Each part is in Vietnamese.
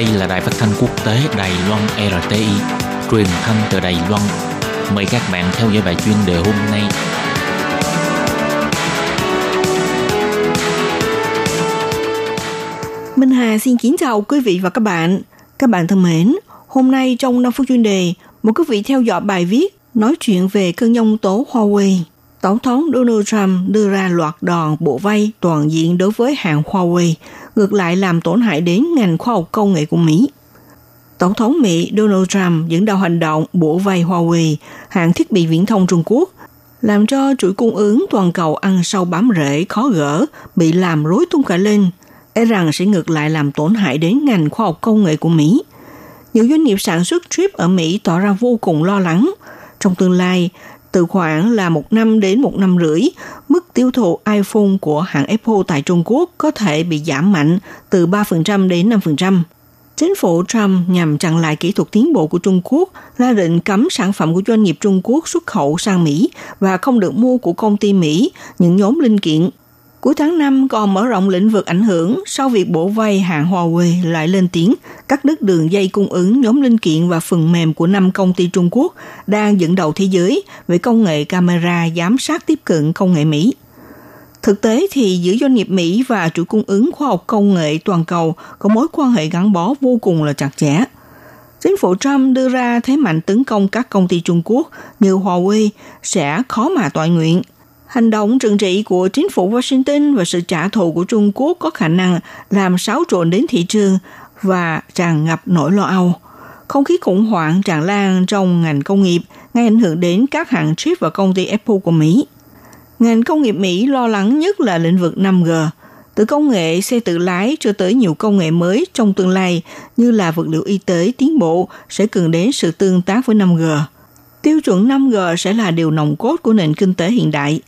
Đây là đài phát thanh quốc tế Đài Loan RTI, truyền thanh từ Đài Loan. Mời các bạn theo dõi bài chuyên đề hôm nay. Minh Hà xin kính chào quý vị và các bạn. Các bạn thân mến, hôm nay trong 5 phút chuyên đề, một quý vị theo dõi bài viết nói chuyện về cơn nhông tố Huawei. Tổng thống Donald Trump đưa ra loạt đòn bộ vay toàn diện đối với hãng Huawei, ngược lại làm tổn hại đến ngành khoa học công nghệ của Mỹ. Tổng thống Mỹ Donald Trump dẫn đầu hành động bổ vay Huawei, hãng thiết bị viễn thông Trung Quốc, làm cho chuỗi cung ứng toàn cầu ăn sâu bám rễ khó gỡ, bị làm rối tung cả lên, e rằng sẽ ngược lại làm tổn hại đến ngành khoa học công nghệ của Mỹ. Nhiều doanh nghiệp sản xuất chip ở Mỹ tỏ ra vô cùng lo lắng. Trong tương lai, từ khoảng là một năm đến một năm rưỡi, mức tiêu thụ iPhone của hãng Apple tại Trung Quốc có thể bị giảm mạnh từ 3% đến 5%. Chính phủ Trump nhằm chặn lại kỹ thuật tiến bộ của Trung Quốc, ra lệnh cấm sản phẩm của doanh nghiệp Trung Quốc xuất khẩu sang Mỹ và không được mua của công ty Mỹ những nhóm linh kiện Cuối tháng 5 còn mở rộng lĩnh vực ảnh hưởng, sau việc bổ vay hãng Huawei lại lên tiếng, cắt đứt đường dây cung ứng nhóm linh kiện và phần mềm của năm công ty Trung Quốc đang dẫn đầu thế giới về công nghệ camera giám sát tiếp cận công nghệ Mỹ. Thực tế thì giữa doanh nghiệp Mỹ và chủ cung ứng khoa học công nghệ toàn cầu có mối quan hệ gắn bó vô cùng là chặt chẽ. Chính phủ Trump đưa ra thế mạnh tấn công các công ty Trung Quốc như Huawei sẽ khó mà tọa nguyện – Hành động trừng trị của chính phủ Washington và sự trả thù của Trung Quốc có khả năng làm xáo trộn đến thị trường và tràn ngập nỗi lo âu. Không khí khủng hoảng tràn lan trong ngành công nghiệp gây ảnh hưởng đến các hãng chip và công ty Apple của Mỹ. Ngành công nghiệp Mỹ lo lắng nhất là lĩnh vực 5G, từ công nghệ xe tự lái cho tới nhiều công nghệ mới trong tương lai như là vật liệu y tế tiến bộ sẽ cần đến sự tương tác với 5G. Tiêu chuẩn 5G sẽ là điều nòng cốt của nền kinh tế hiện đại.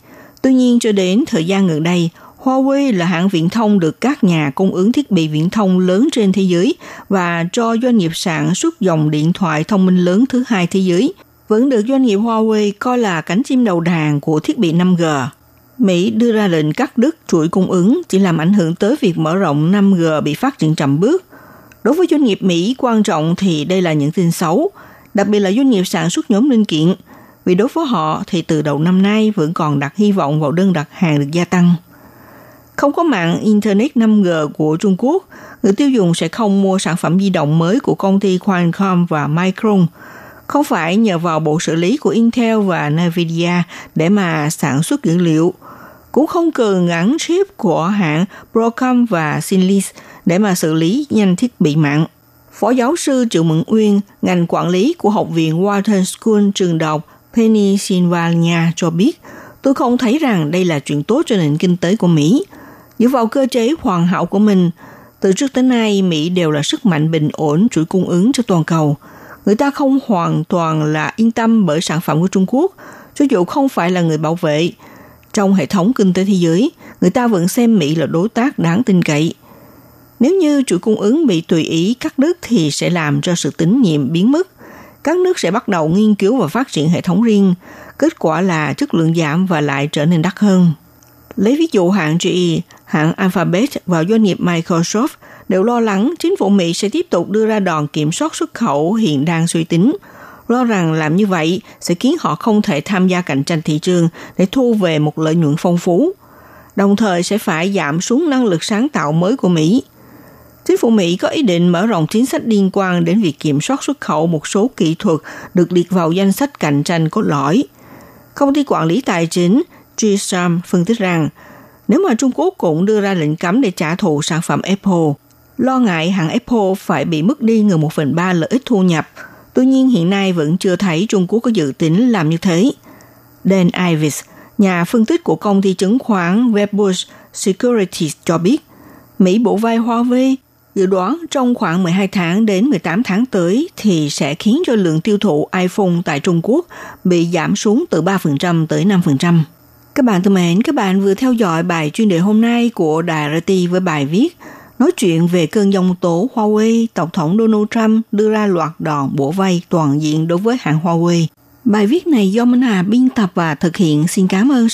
Tuy nhiên, cho đến thời gian gần đây, Huawei là hãng viễn thông được các nhà cung ứng thiết bị viễn thông lớn trên thế giới và cho doanh nghiệp sản xuất dòng điện thoại thông minh lớn thứ hai thế giới, vẫn được doanh nghiệp Huawei coi là cánh chim đầu đàn của thiết bị 5G. Mỹ đưa ra lệnh cắt đứt chuỗi cung ứng chỉ làm ảnh hưởng tới việc mở rộng 5G bị phát triển chậm bước. Đối với doanh nghiệp Mỹ, quan trọng thì đây là những tin xấu, đặc biệt là doanh nghiệp sản xuất nhóm linh kiện – vì đối với họ thì từ đầu năm nay vẫn còn đặt hy vọng vào đơn đặt hàng được gia tăng. Không có mạng Internet 5G của Trung Quốc, người tiêu dùng sẽ không mua sản phẩm di động mới của công ty Qualcomm và Micron, không phải nhờ vào bộ xử lý của Intel và Nvidia để mà sản xuất dữ liệu, cũng không cần gắn chip của hãng Broadcom và Synlis để mà xử lý nhanh thiết bị mạng. Phó giáo sư Triệu Mẫn Uyên, ngành quản lý của Học viện Wharton School trường Penny Pennsylvania cho biết, tôi không thấy rằng đây là chuyện tốt cho nền kinh tế của Mỹ. Dựa vào cơ chế hoàn hảo của mình, từ trước tới nay Mỹ đều là sức mạnh bình ổn chuỗi cung ứng cho toàn cầu. Người ta không hoàn toàn là yên tâm bởi sản phẩm của Trung Quốc, cho dù không phải là người bảo vệ. Trong hệ thống kinh tế thế giới, người ta vẫn xem Mỹ là đối tác đáng tin cậy. Nếu như chuỗi cung ứng bị tùy ý cắt đứt thì sẽ làm cho sự tín nhiệm biến mất các nước sẽ bắt đầu nghiên cứu và phát triển hệ thống riêng. Kết quả là chất lượng giảm và lại trở nên đắt hơn. Lấy ví dụ hãng GE, hãng Alphabet và doanh nghiệp Microsoft đều lo lắng chính phủ Mỹ sẽ tiếp tục đưa ra đòn kiểm soát xuất khẩu hiện đang suy tính. Lo rằng làm như vậy sẽ khiến họ không thể tham gia cạnh tranh thị trường để thu về một lợi nhuận phong phú. Đồng thời sẽ phải giảm xuống năng lực sáng tạo mới của Mỹ – Chính phủ Mỹ có ý định mở rộng chính sách liên quan đến việc kiểm soát xuất khẩu một số kỹ thuật được liệt vào danh sách cạnh tranh có lõi. Công ty quản lý tài chính GSAM phân tích rằng nếu mà Trung Quốc cũng đưa ra lệnh cấm để trả thù sản phẩm Apple, lo ngại hãng Apple phải bị mất đi gần một phần ba lợi ích thu nhập. Tuy nhiên hiện nay vẫn chưa thấy Trung Quốc có dự tính làm như thế. Dan Ives, nhà phân tích của công ty chứng khoán Wedbush Securities cho biết, Mỹ bổ vai Huawei Dự đoán trong khoảng 12 tháng đến 18 tháng tới thì sẽ khiến cho lượng tiêu thụ iPhone tại Trung Quốc bị giảm xuống từ 3% tới 5%. Các bạn thân mến, các bạn vừa theo dõi bài chuyên đề hôm nay của Đài RT với bài viết nói chuyện về cơn dòng tố Huawei, Tổng thống Donald Trump đưa ra loạt đòn bổ vay toàn diện đối với hãng Huawei. Bài viết này do Minh Hà biên tập và thực hiện. Xin cảm ơn